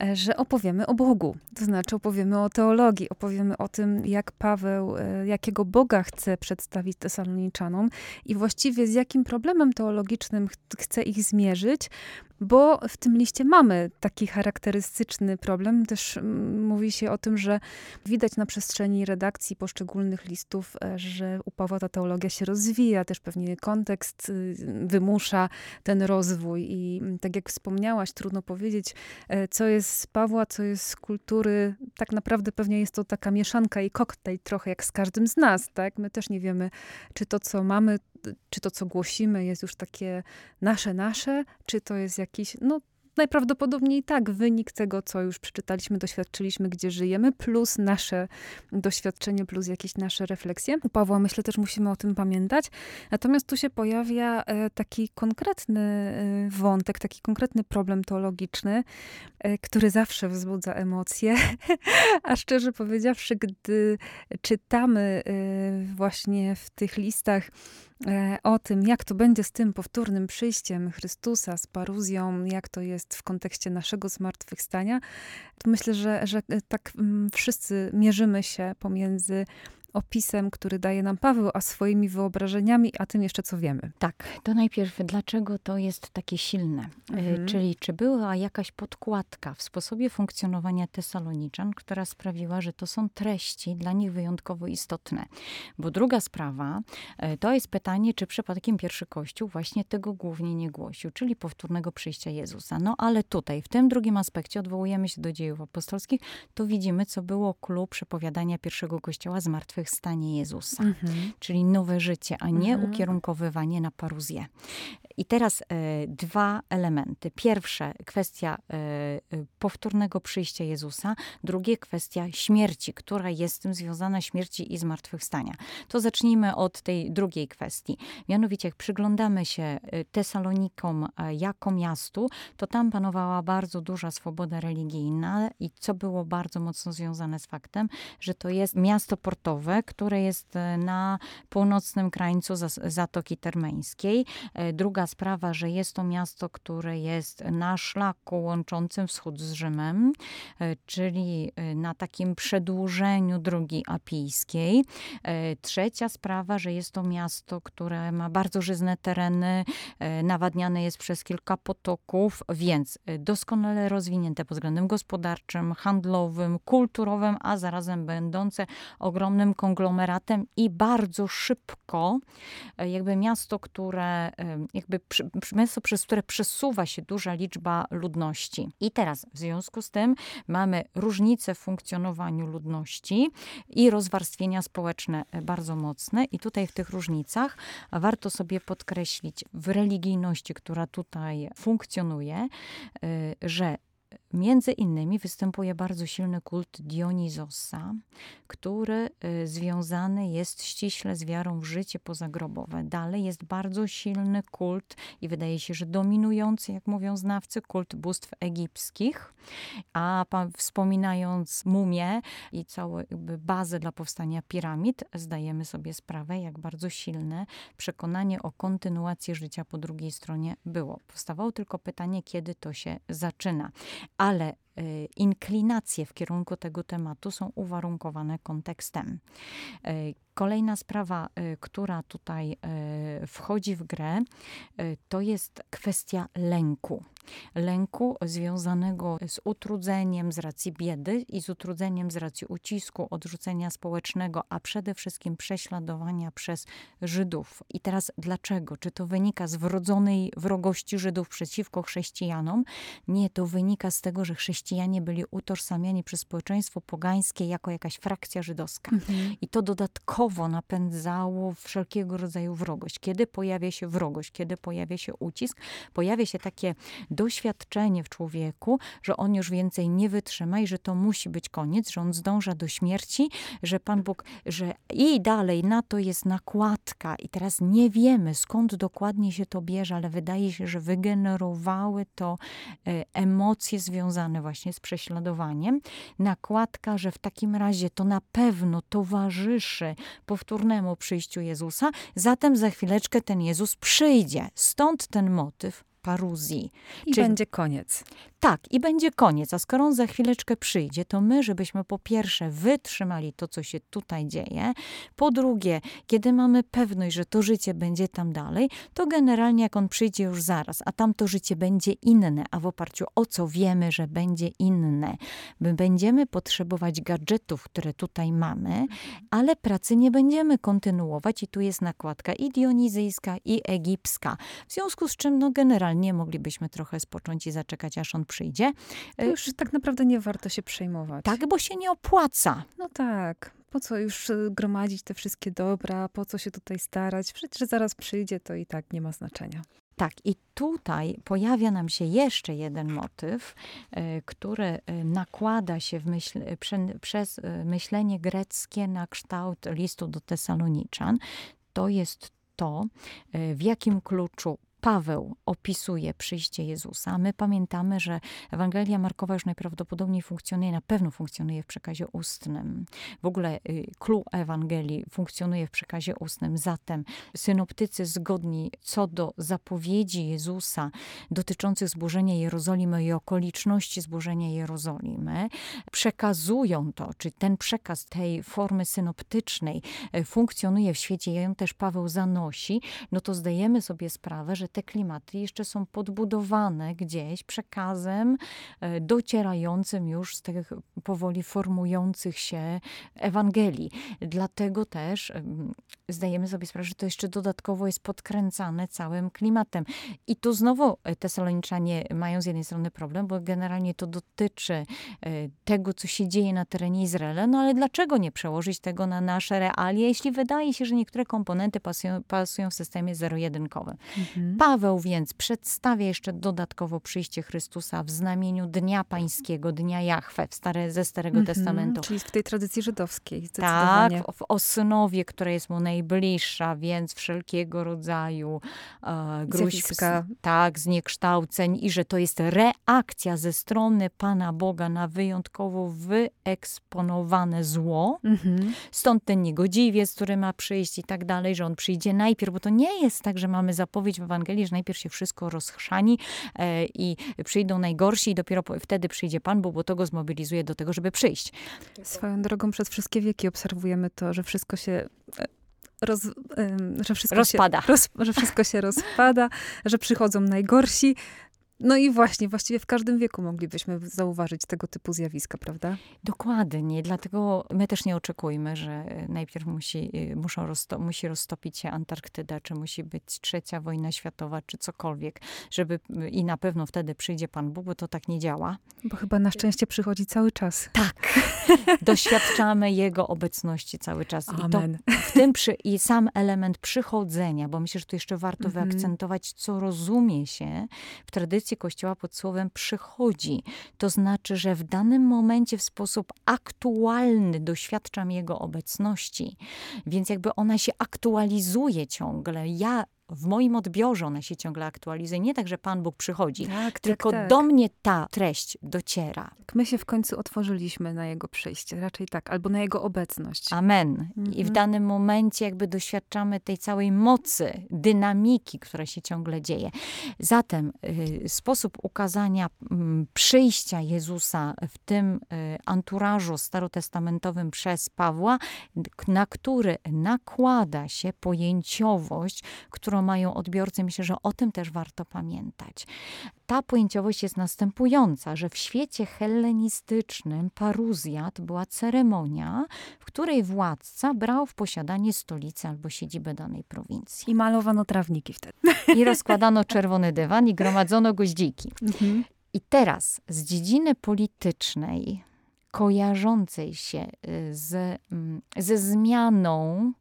e, że opowiemy o Bogu. To znaczy opowiemy o teologii, opowiemy o tym, jak Paweł, e, jakiego Boga chce przedstawić Tesaloniczanom i właściwie z jakim problemem teologicznym chce ich zmierzyć, bo w tym liście mamy taki charakterystyczny problem. Też mm, mówi się o tym, że widać na przestrzeni redakcji poszczególnych listów, e, że u Pawła ta teologia się rozwija, też pewnie kontekst y, wymusza ten rozwój. I mm, tak jak wspomniałaś, trudno powiedzieć, e, co jest z Pawła, co jest z kultury. Tak naprawdę pewnie jest to taka mieszanka i koktajl, trochę jak z każdym z nas. Tak? My też nie wiemy, czy to, co mamy, czy to, co głosimy, jest już takie nasze, nasze, czy to jest jakiś, no najprawdopodobniej tak, wynik tego, co już przeczytaliśmy, doświadczyliśmy, gdzie żyjemy, plus nasze doświadczenie, plus jakieś nasze refleksje. U Pawła myślę też musimy o tym pamiętać. Natomiast tu się pojawia e, taki konkretny e, wątek, taki konkretny problem teologiczny, e, który zawsze wzbudza emocje. <laughs> A szczerze powiedziawszy, gdy czytamy właśnie w tych listach o tym, jak to będzie z tym powtórnym przyjściem Chrystusa, z paruzją, jak to jest w kontekście naszego zmartwychwstania, to myślę, że, że e, tak mm, wszyscy mierzymy się pomiędzy opisem, który daje nam Paweł, a swoimi wyobrażeniami, a tym jeszcze co wiemy. Tak, to najpierw dlaczego to jest takie silne? E, mhm. Czyli czy była jakaś podkładka w sposobie funkcjonowania Tesaloniczan, która sprawiła, że to są treści dla nich wyjątkowo istotne? Bo druga sprawa e, to jest pytanie, czy przypadkiem pierwszy Kościół właśnie tego głównie nie głosił, czyli powtórnego przyjścia Jezusa. No ale tutaj, w tym drugim aspekcie odwołujemy się do dziejów apostolskich, to widzimy, co było klub przepowiadania pierwszego Kościoła z martwych zmartwychwstanie Jezusa, mhm. czyli nowe życie, a nie mhm. ukierunkowywanie na paruzję. I teraz e, dwa elementy. Pierwsze, kwestia e, e, powtórnego przyjścia Jezusa. Drugie, kwestia śmierci, która jest z tym związana, śmierci i zmartwychwstania. To zacznijmy od tej drugiej kwestii. Mianowicie, jak przyglądamy się Tesalonikom jako miastu, to tam panowała bardzo duża swoboda religijna i co było bardzo mocno związane z faktem, że to jest miasto portowe, które jest na północnym krańcu Zatoki Termeńskiej. Druga sprawa, że jest to miasto, które jest na szlaku łączącym wschód z Rzymem, e, czyli e, na takim przedłużeniu drogi apijskiej. E, trzecia sprawa, że jest to miasto, które ma bardzo żyzne tereny, nawadniane jest przez kilka potoków, więc doskonale rozwinięte pod względem gospodarczym, handlowym, kulturowym, a zarazem będące ogromnym konglomeratem i bardzo szybko, jakby miasto, które jakby jakby miasto, przez które przesuwa się duża liczba ludności. I teraz w związku z tym mamy różnice w funkcjonowaniu ludności i rozwarstwienia społeczne e, bardzo mocne. I tutaj w tych różnicach warto sobie podkreślić w religijności, która tutaj funkcjonuje, e, że między innymi występuje bardzo silny kult Dionizosa, który y, związany jest ściśle z wiarą w życie pozagrobowe. Dalej jest bardzo silny kult i wydaje się, że dominujący, jak mówią znawcy, kult bóstw egipskich. A wspominając mumię i całą bazę dla powstania piramid, zdajemy sobie sprawę, jak bardzo silne przekonanie o kontynuacji życia po drugiej stronie było. Powstawało tylko pytanie, kiedy to się zaczyna. Ale y, inklinacje w kierunku tego tematu są uwarunkowane kontekstem. Y, Kolejna sprawa, y, która tutaj wchodzi w grę, to jest kwestia lęku. Lęku związanego z utrudzeniem z racji biedy i z utrudzeniem z racji ucisku, odrzucenia społecznego, a przede wszystkim prześladowania przez Żydów. I teraz dlaczego? Czy to wynika z wrodzonej wrogości Żydów przeciwko chrześcijanom? Nie, to wynika z tego, że chrześcijanie byli utożsamiani przez społeczeństwo pogańskie jako jakaś frakcja żydowska. Mhm. I to dodatkowo napędzało wszelkiego rodzaju wrogość. Kiedy pojawia się wrogość, kiedy pojawia się ucisk, pojawia się takie doświadczenie w człowieku, że on już więcej nie wytrzyma i że to musi być koniec, że on zdąża do śmierci, że Pan Bóg, że i dalej na to jest nakładka. I teraz nie wiemy skąd dokładnie się to bierze, ale wydaje się, że wygenerowały to e, emocje związane właśnie z prześladowaniem. Nakładka, że w takim razie to na pewno towarzyszy powtórnemu przyjściu Jezusa, zatem za chwileczkę ten Jezus przyjdzie. Stąd ten motyw paruzji. I Czyli- będzie koniec. Tak, i będzie koniec. A skoro on za chwileczkę przyjdzie, to my, żebyśmy po pierwsze wytrzymali to, co się tutaj dzieje, po drugie, kiedy mamy pewność, że to życie będzie tam dalej, to generalnie jak on przyjdzie już zaraz, a tam to życie będzie inne, a w oparciu o co wiemy, że będzie inne. My będziemy potrzebować gadżetów, które tutaj mamy, ale pracy nie będziemy kontynuować i tu jest nakładka i dionizyjska, i egipska. W związku z czym, no generalnie moglibyśmy trochę spocząć i zaczekać, aż on przyjdzie. To już tak naprawdę nie warto się przejmować. Tak, bo się nie opłaca. No tak. Po co już y, gromadzić te wszystkie dobra? Po co się tutaj starać? Przecież zaraz przyjdzie, to i tak nie ma znaczenia. Tak, i tutaj pojawia nam się jeszcze jeden motyw, e, który nakłada się myśl, prze, przez myślenie greckie na kształt listu do Tesaloniczan. To jest to, w jakim kluczu Paweł opisuje przyjście Jezusa. My pamiętamy, że Ewangelia Markowa już najprawdopodobniej funkcjonuje, na pewno funkcjonuje w przekazie ustnym. W ogóle y, clue Ewangelii funkcjonuje w przekazie ustnym. Zatem synoptycy zgodni co do zapowiedzi Jezusa dotyczących zburzenia Jerozolimy i okoliczności zburzenia Jerozolimy, przekazują to, czy ten przekaz tej formy synoptycznej e, funkcjonuje w świecie, ją też Paweł zanosi, no to zdajemy sobie sprawę, że te klimaty jeszcze są podbudowane gdzieś przekazem e, docierającym już z tych powoli formujących się Ewangelii. Dlatego też em, zdajemy sobie sprawę, że to jeszcze dodatkowo jest podkręcane całym klimatem. I tu znowu e, Tesaloniczanie mają z jednej strony problem, bo generalnie to dotyczy e, tego, co się dzieje na terenie Izraela, no ale dlaczego nie przełożyć tego na nasze realia, jeśli wydaje się, że niektóre komponenty pasują, pasują w systemie zero-jedynkowym. Mhm. Paweł więc przedstawia jeszcze dodatkowo przyjście Chrystusa w znamieniu Dnia Pańskiego, Dnia Jahwe w stare, ze Starego Mhm, Testamentu. Czyli w tej tradycji żydowskiej, Tak, w, w osnowie, która jest mu najbliższa, więc wszelkiego rodzaju e, gruźb, tak, zniekształceń i że to jest reakcja ze strony Pana Boga na wyjątkowo wyeksponowane zło. Mhm. Stąd ten niegodziwiec, który ma przyjść i tak dalej, że on przyjdzie najpierw, bo to nie jest tak, że mamy zapowiedź w Ewangelii, że najpierw się wszystko rozchrzani e, i przyjdą najgorsi i dopiero wtedy przyjdzie Pan Bóg, bo to go zmobilizuje do tego, żeby przyjść. Swoją drogą przez wszystkie wieki obserwujemy to, że wszystko się e, roz, że wszystko Rozpada. Się, roz, że wszystko się rozpada, że przychodzą najgorsi. No i właśnie, właściwie w każdym wieku moglibyśmy zauważyć tego typu zjawiska, prawda? Dokładnie, dlatego my też nie oczekujmy, że e, najpierw musi, e, muszą musi roztopić się Antarktyda, czy musi być trzecia wojna światowa, czy cokolwiek, żeby i na pewno wtedy przyjdzie Pan Bóg, bo to tak nie działa. Bo chyba na szczęście przychodzi cały czas. Tak. <laughs> Doświadczamy Jego obecności cały czas. I to Amen. w tym przy, i sam element przychodzenia, bo myślę, że tu jeszcze warto Mhm. wyakcentować, co rozumie się w tradycji Kościoła pod słowem przychodzi. To znaczy, że w danym momencie w sposób aktualny doświadczam Jego obecności. Więc jakby ona się aktualizuje ciągle. Ja w moim odbiorze ona się ciągle aktualizuje. Nie tak, że Pan Bóg przychodzi, Tak, tylko tak, tak. do mnie ta treść dociera. My się w końcu otworzyliśmy na Jego przyjście, raczej tak, albo na Jego obecność. Amen. I w Mhm. danym momencie jakby doświadczamy tej całej mocy, dynamiki, która się ciągle dzieje. Zatem y, sposób ukazania mm, przyjścia Jezusa w tym y, anturażu starotestamentowym przez Pawła, na który nakłada się pojęciowość, którą mają odbiorcy. Myślę, że o tym też warto pamiętać. Ta pojęciowość jest następująca, że w świecie hellenistycznym paruzjat była ceremonia, w której władca brał w posiadanie stolicę albo siedzibę danej prowincji. I malowano trawniki wtedy. I rozkładano czerwony dywan i gromadzono goździki. I teraz z dziedziny politycznej, kojarzącej się y, z, mm, ze zmianą,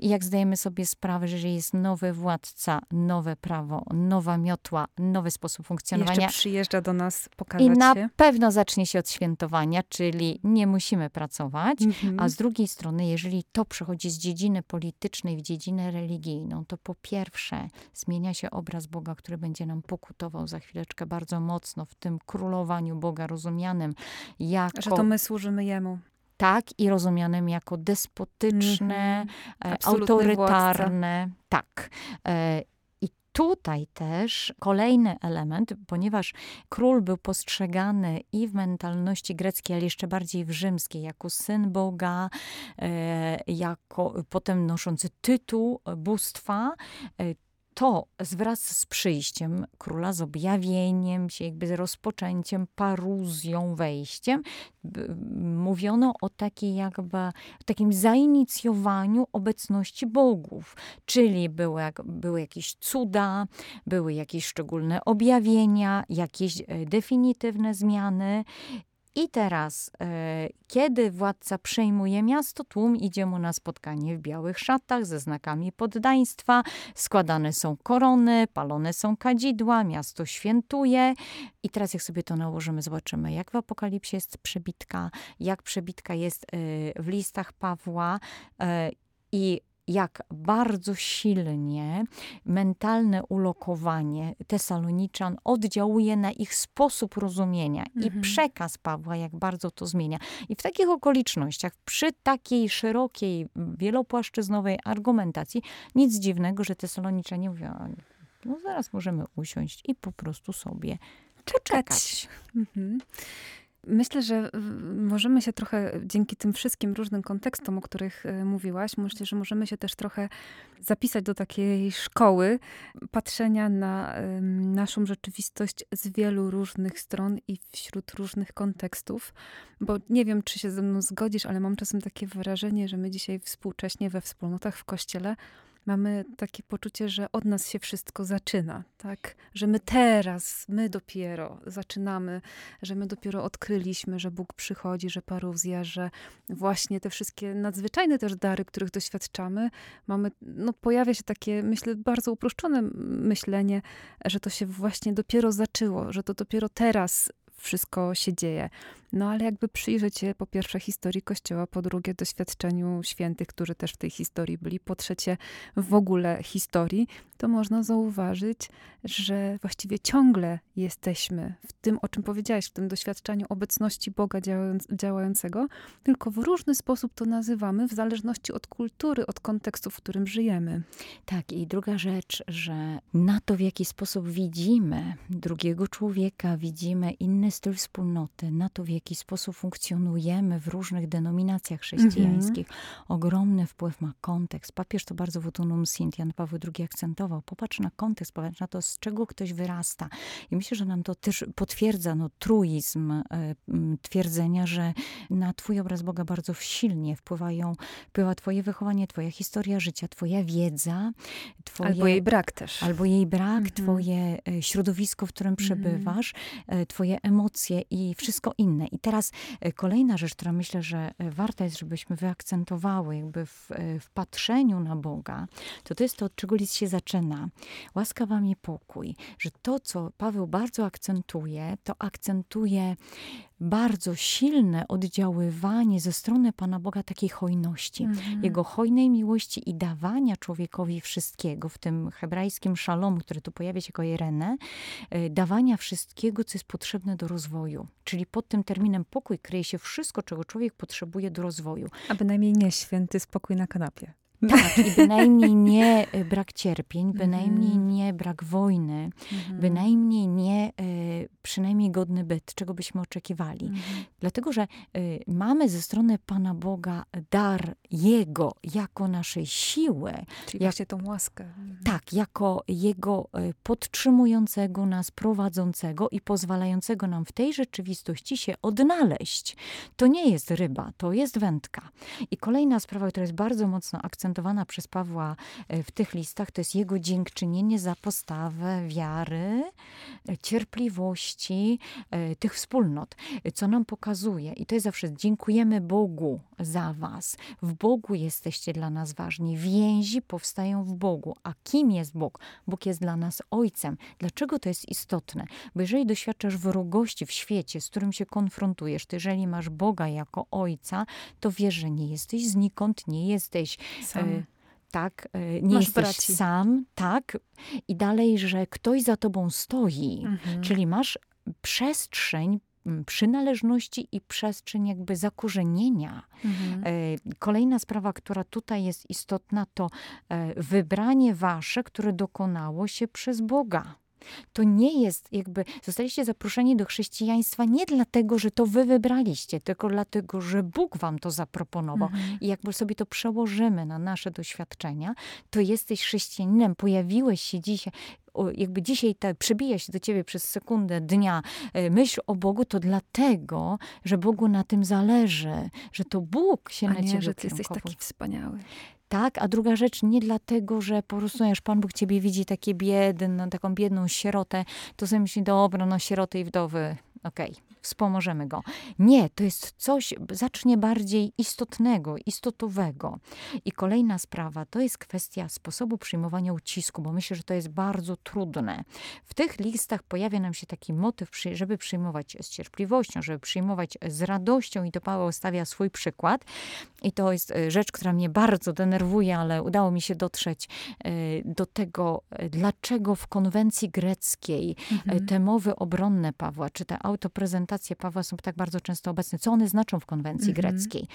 i jak zdajemy sobie sprawę, że jest nowy władca, nowe prawo, nowa miotła, nowy sposób funkcjonowania, Jeszcze przyjeżdża do nas pokazać i na się. pewno zacznie się od świętowania, czyli nie musimy pracować. Mhm. A z drugiej strony, jeżeli to przechodzi z dziedziny politycznej w dziedzinę religijną, to po pierwsze zmienia się obraz Boga, który będzie nam pokutował za chwileczkę bardzo mocno w tym królowaniu Boga rozumianym jako Że to my służymy Jemu. Tak i rozumianym jako despotyczne, Absolutny autorytarne. Tak. E, I tutaj też kolejny element, ponieważ król był postrzegany i w mentalności greckiej, ale jeszcze bardziej w rzymskiej, jako syn Boga, e, jako potem noszący tytuł bóstwa, to wraz z przyjściem króla, z objawieniem się, jakby z rozpoczęciem, paruzją, wejściem, mówiono o takiej jakby takim zainicjowaniu obecności bogów. Czyli były, były jakieś cuda, były jakieś szczególne objawienia, jakieś e, definitywne zmiany. I teraz, e, kiedy władca przejmuje miasto, tłum idzie mu na spotkanie w białych szatach ze znakami poddaństwa, składane są korony, palone są kadzidła, miasto świętuje. I teraz jak sobie to nałożymy, zobaczymy, jak w Apokalipsie jest przebitka, jak przebitka jest e, w listach Pawła e, i jak bardzo silnie mentalne ulokowanie Tesaloniczan oddziałuje na ich sposób rozumienia i Mhm. przekaz Pawła, jak bardzo to zmienia. I w takich okolicznościach, przy takiej szerokiej, wielopłaszczyznowej argumentacji, nic dziwnego, że Tesaloniczanie mówią, no zaraz możemy usiąść i po prostu sobie czekać. Mhm. Myślę, że możemy się trochę dzięki tym wszystkim różnym kontekstom, o których y, mówiłaś, myślę, że możemy się też trochę zapisać do takiej szkoły patrzenia na naszą rzeczywistość z wielu różnych stron i wśród różnych kontekstów. Bo nie wiem, czy się ze mną zgodzisz, ale mam czasem takie wrażenie, że my dzisiaj współcześnie we wspólnotach w kościele mamy takie poczucie, że od nas się wszystko zaczyna, tak? Że my teraz, my dopiero zaczynamy, że my dopiero odkryliśmy, że Bóg przychodzi, że paruzja, że właśnie te wszystkie nadzwyczajne też dary, których doświadczamy, mamy, no pojawia się takie, myślę, bardzo uproszczone myślenie, że to się właśnie dopiero zaczęło, że to dopiero teraz wszystko się dzieje. No ale jakby przyjrzeć się po pierwsze historii Kościoła, po drugie doświadczeniu świętych, którzy też w tej historii byli, po trzecie w ogóle historii, to można zauważyć, że właściwie ciągle jesteśmy w tym, o czym powiedziałaś, w tym doświadczeniu obecności Boga działając, działającego, tylko w różny sposób to nazywamy, w zależności od kultury, od kontekstu, w którym żyjemy. Tak, i druga rzecz, że na to, w jaki sposób widzimy drugiego człowieka, widzimy inny styl wspólnoty, na to, w jaki sposób funkcjonujemy w różnych denominacjach chrześcijańskich, ogromny wpływ ma kontekst. Papież to bardzo w Utunum Sint Jan Paweł II akcentował. Popatrz na kontekst, popatrz na to, z czego ktoś wyrasta. I myślę, że nam to też potwierdza no, truizm m, twierdzenia, że na twój obraz Boga bardzo silnie wpływają, wpływa twoje wychowanie, twoja historia życia, twoja wiedza, twoje, Albo jej brak też. albo jej brak, Mhm. twoje e, środowisko, w którym przebywasz, e, twoje emocje i wszystko inne. I teraz e, kolejna rzecz, która myślę, że e, warta jest, żebyśmy wyakcentowały jakby w, e, w patrzeniu na Boga, to to jest to, od czego list się zaczyna. Łaska wam i pokój. Że to, co Paweł bardzo akcentuje, to akcentuje bardzo silne oddziaływanie ze strony Pana Boga takiej hojności, Mhm. Jego hojnej miłości i dawania człowiekowi wszystkiego, w tym hebrajskim szalom, który tu pojawia się jako Irene, e, dawania wszystkiego, co jest potrzebne do rozwoju. Czyli pod tym terminem pokój kryje się wszystko, czego człowiek potrzebuje do rozwoju. A bynajmniej nie święty spokój na kanapie. Tak, i bynajmniej <laughs> nie e, brak cierpień, Mhm. bynajmniej nie brak wojny, bynajmniej nie e, przynajmniej godny byt, czego byśmy oczekiwali. Mhm. Dlatego, że y, mamy ze strony Pana Boga dar Jego jako naszej siły, Czyli Jak- właśnie tą łaskę. Mhm. tak, jako Jego y, podtrzymującego nas, prowadzącego i pozwalającego nam w tej rzeczywistości się odnaleźć. To nie jest ryba, to jest wędka. I kolejna sprawa, która jest bardzo mocno akcentowana przez Pawła y, w tych listach, to jest Jego dziękczynienie za postawę wiary, y, cierpliwości y, tych wspólnot co nam pokazuje, i to jest zawsze dziękujemy Bogu za Was. W Bogu jesteście dla nas ważni. Więzi powstają w Bogu. A kim jest Bóg? Bóg jest dla nas Ojcem. Dlaczego to jest istotne? Bo jeżeli doświadczasz wrogości w świecie, z którym się konfrontujesz, to jeżeli masz Boga jako Ojca, to wiesz, że nie jesteś znikąd, nie jesteś Sam. E, tak, e, nie Masz jesteś braci. sam, tak. I dalej, że ktoś za tobą stoi. Mhm. Czyli masz przestrzeń przynależności i przestrzeń jakby zakorzenienia. Mhm. E, Kolejna sprawa, która tutaj jest istotna, to wybranie wasze, które dokonało się przez Boga. To nie jest jakby, zostaliście zaproszeni do chrześcijaństwa nie dlatego, że to wy wybraliście, tylko dlatego, że Bóg wam to zaproponował. Mhm. I jakby sobie to przełożymy na nasze doświadczenia, to jesteś chrześcijaninem, pojawiłeś się dzisiaj, jakby dzisiaj te, przebija się do ciebie przez sekundę dnia e, myśl o Bogu, to dlatego, że Bogu na tym zależy, że to Bóg się A na nie, ciebie że ty jesteś taki wspaniały. Tak, a druga rzecz, nie dlatego, że po prostu, wiesz, Pan Bóg ciebie widzi takie biedne, taką biedną sierotę, to sobie myśli, dobra, no sieroty i wdowy, okej, wspomożemy go. Nie, to jest coś zacznie bardziej istotnego, istotowego. I kolejna sprawa, to jest kwestia sposobu przyjmowania ucisku, bo myślę, że to jest bardzo trudne. W tych listach pojawia nam się taki motyw, żeby przyjmować z cierpliwością, żeby przyjmować z radością i to Paweł stawia swój przykład. I to jest e, rzecz, która mnie bardzo denerwuje, ale udało mi się dotrzeć e, do tego, e, dlaczego w konwencji greckiej Mhm. te mowy obronne Pawła, czy te autoprezentacje Pawła są tak bardzo często obecne. Co one znaczą w konwencji Mhm. greckiej?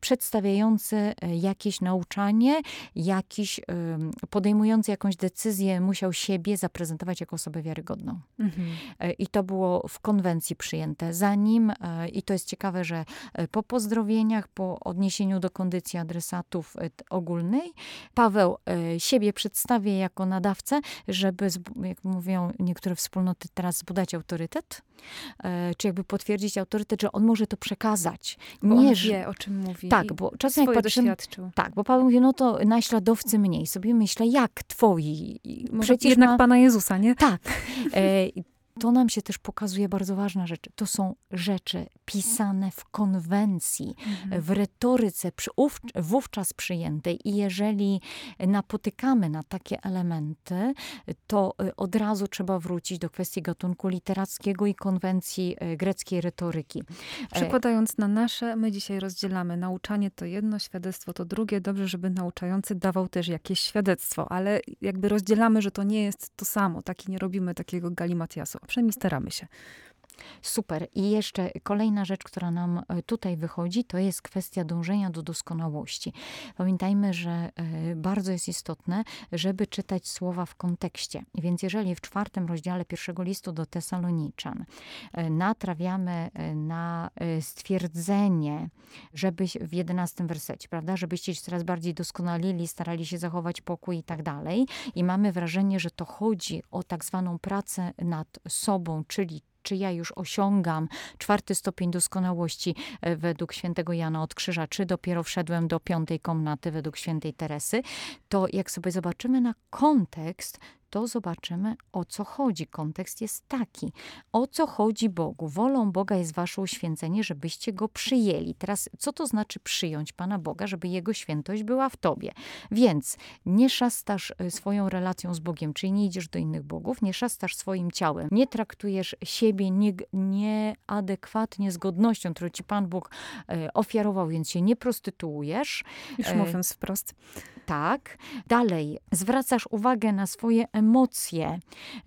Przedstawiający e, jakieś nauczanie, jakiś em, podejmujący jakąś decyzję musiał siebie zaprezentować jako osobę wiarygodną. Mhm. E, I to było w konwencji przyjęte. Zanim, e, i to jest ciekawe, że e, po pozdrowieniach, po odniesieniu do kondycji adresatów e, ogólnej, Paweł e, siebie przedstawia jako nadawcę, żeby, jak mówią niektóre wspólnoty, teraz zbudować autorytet, e, czy jakby potwierdzić autorytet, że on może to przekazać. Bo on że- wie, o czym mówi. Tak, bo czasem jak patrzymy, doświadczył. tak, bo Paweł mówi, no to naśladowcy mniej. Sobie myślę, jak twoi? Może Przecież jednak na- Pana Jezusa, nie? tak. <laughs> E, to nam się też pokazuje bardzo ważna rzecz. To są rzeczy pisane w konwencji, Mhm. w retoryce wówczas przyjętej. I jeżeli napotykamy na takie elementy, to e, od razu trzeba wrócić do kwestii gatunku literackiego i konwencji e, greckiej retoryki. E, Przekładając na nasze, my dzisiaj rozdzielamy. Nauczanie to jedno, świadectwo to drugie. Dobrze, żeby nauczający dawał też jakieś świadectwo, ale jakby rozdzielamy, że to nie jest to samo. Tak i nie robimy takiego galimatiasu. A przynajmniej staramy się. Super. I jeszcze kolejna rzecz, która nam e, tutaj wychodzi, to jest kwestia dążenia do doskonałości. Pamiętajmy, że e, bardzo jest istotne, żeby czytać słowa w kontekście. Więc jeżeli w czwartym rozdziale pierwszego listu do Tesaloniczan e, natrawiamy e, na stwierdzenie, żebyś w jedenastym wersecie, prawda, żebyście się coraz bardziej doskonalili, starali się zachować pokój i tak dalej. I mamy wrażenie, że to chodzi o tak zwaną pracę nad sobą, czyli czy ja już osiągam czwarty stopień doskonałości e, według świętego Jana od Krzyża, czy dopiero wszedłem do piątej komnaty według świętej Teresy, to jak sobie zobaczymy na kontekst, to zobaczymy, o co chodzi. Kontekst jest taki. O co chodzi Bogu? Wolą Boga jest wasze uświęcenie, żebyście go przyjęli. Teraz, co to znaczy przyjąć Pana Boga, żeby Jego świętość była w tobie? Więc nie szastasz y, swoją relacją z Bogiem, czyli nie idziesz do innych bogów, nie szastasz swoim ciałem, nie traktujesz siebie nie- nieadekwatnie z godnością, którą ci Pan Bóg e, ofiarował, więc się nie prostytuujesz. Już E, mówiąc wprost. Tak. Dalej, zwracasz uwagę na swoje emocje.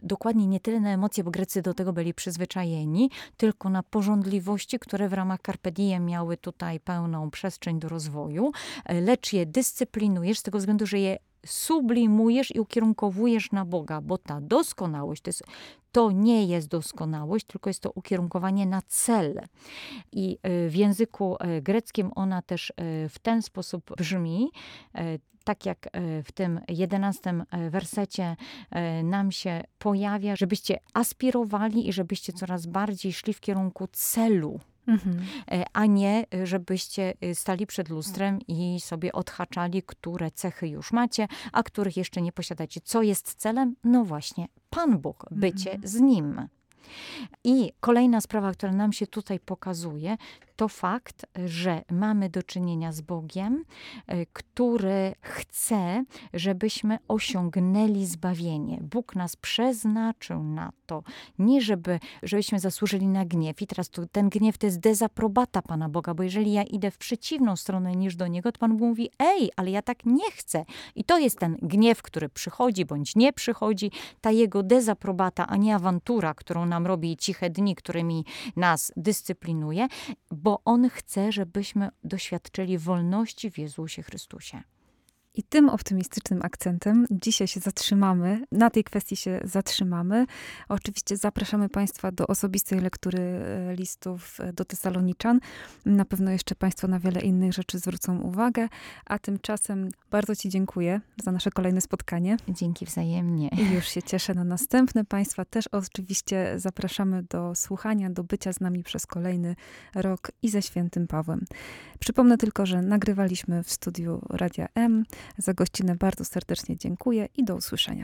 Dokładnie nie tyle na emocje, bo Grecy do tego byli przyzwyczajeni, tylko na porządliwości, które w ramach Carpe Diem miały tutaj pełną przestrzeń do rozwoju, e, lecz je dyscyplinujesz z tego względu, że je sublimujesz i ukierunkowujesz na Boga, bo ta doskonałość to, jest, to nie jest doskonałość, tylko jest to ukierunkowanie na cel. I e, w języku e, greckim ona też e, w ten sposób brzmi, tak jak w tym jedenastym wersecie nam się pojawia, żebyście aspirowali i żebyście coraz bardziej szli w kierunku celu, Mhm. e, a nie e, żebyście e, stali przed lustrem i sobie odhaczali, które cechy już macie, a których jeszcze nie posiadacie. Co jest celem? No właśnie, Pan Bóg, bycie Mhm. z Nim. I kolejna sprawa, która nam się tutaj pokazuje, to fakt, że mamy do czynienia z Bogiem, e, który chce, żebyśmy osiągnęli zbawienie. Bóg nas przeznaczył na to, nie żeby, żebyśmy zasłużyli na gniew. I teraz tu, ten gniew to jest dezaprobata Pana Boga, bo jeżeli ja idę w przeciwną stronę niż do Niego, to Pan Bóg mówi, ej, ale ja tak nie chcę. I to jest ten gniew, który przychodzi bądź nie przychodzi, ta Jego dezaprobata, a nie awantura, którą nam robi ciche dni, którymi nas dyscyplinuje, bo On chce, żebyśmy doświadczyli wolności w Jezusie Chrystusie. I tym optymistycznym akcentem dzisiaj się zatrzymamy. Na tej kwestii się zatrzymamy. Oczywiście zapraszamy Państwa do osobistej lektury e, listów e, do Tesaloniczan. Na pewno jeszcze Państwo na wiele innych rzeczy zwrócą uwagę. A tymczasem bardzo Ci dziękuję za nasze kolejne spotkanie. Dzięki wzajemnie. I już się cieszę na następne. Państwa też oczywiście zapraszamy do słuchania, do bycia z nami przez kolejny rok i ze świętym Pawłem. Przypomnę tylko, że nagrywaliśmy w studiu Radia M. Za gościnę bardzo serdecznie dziękuję i do usłyszenia.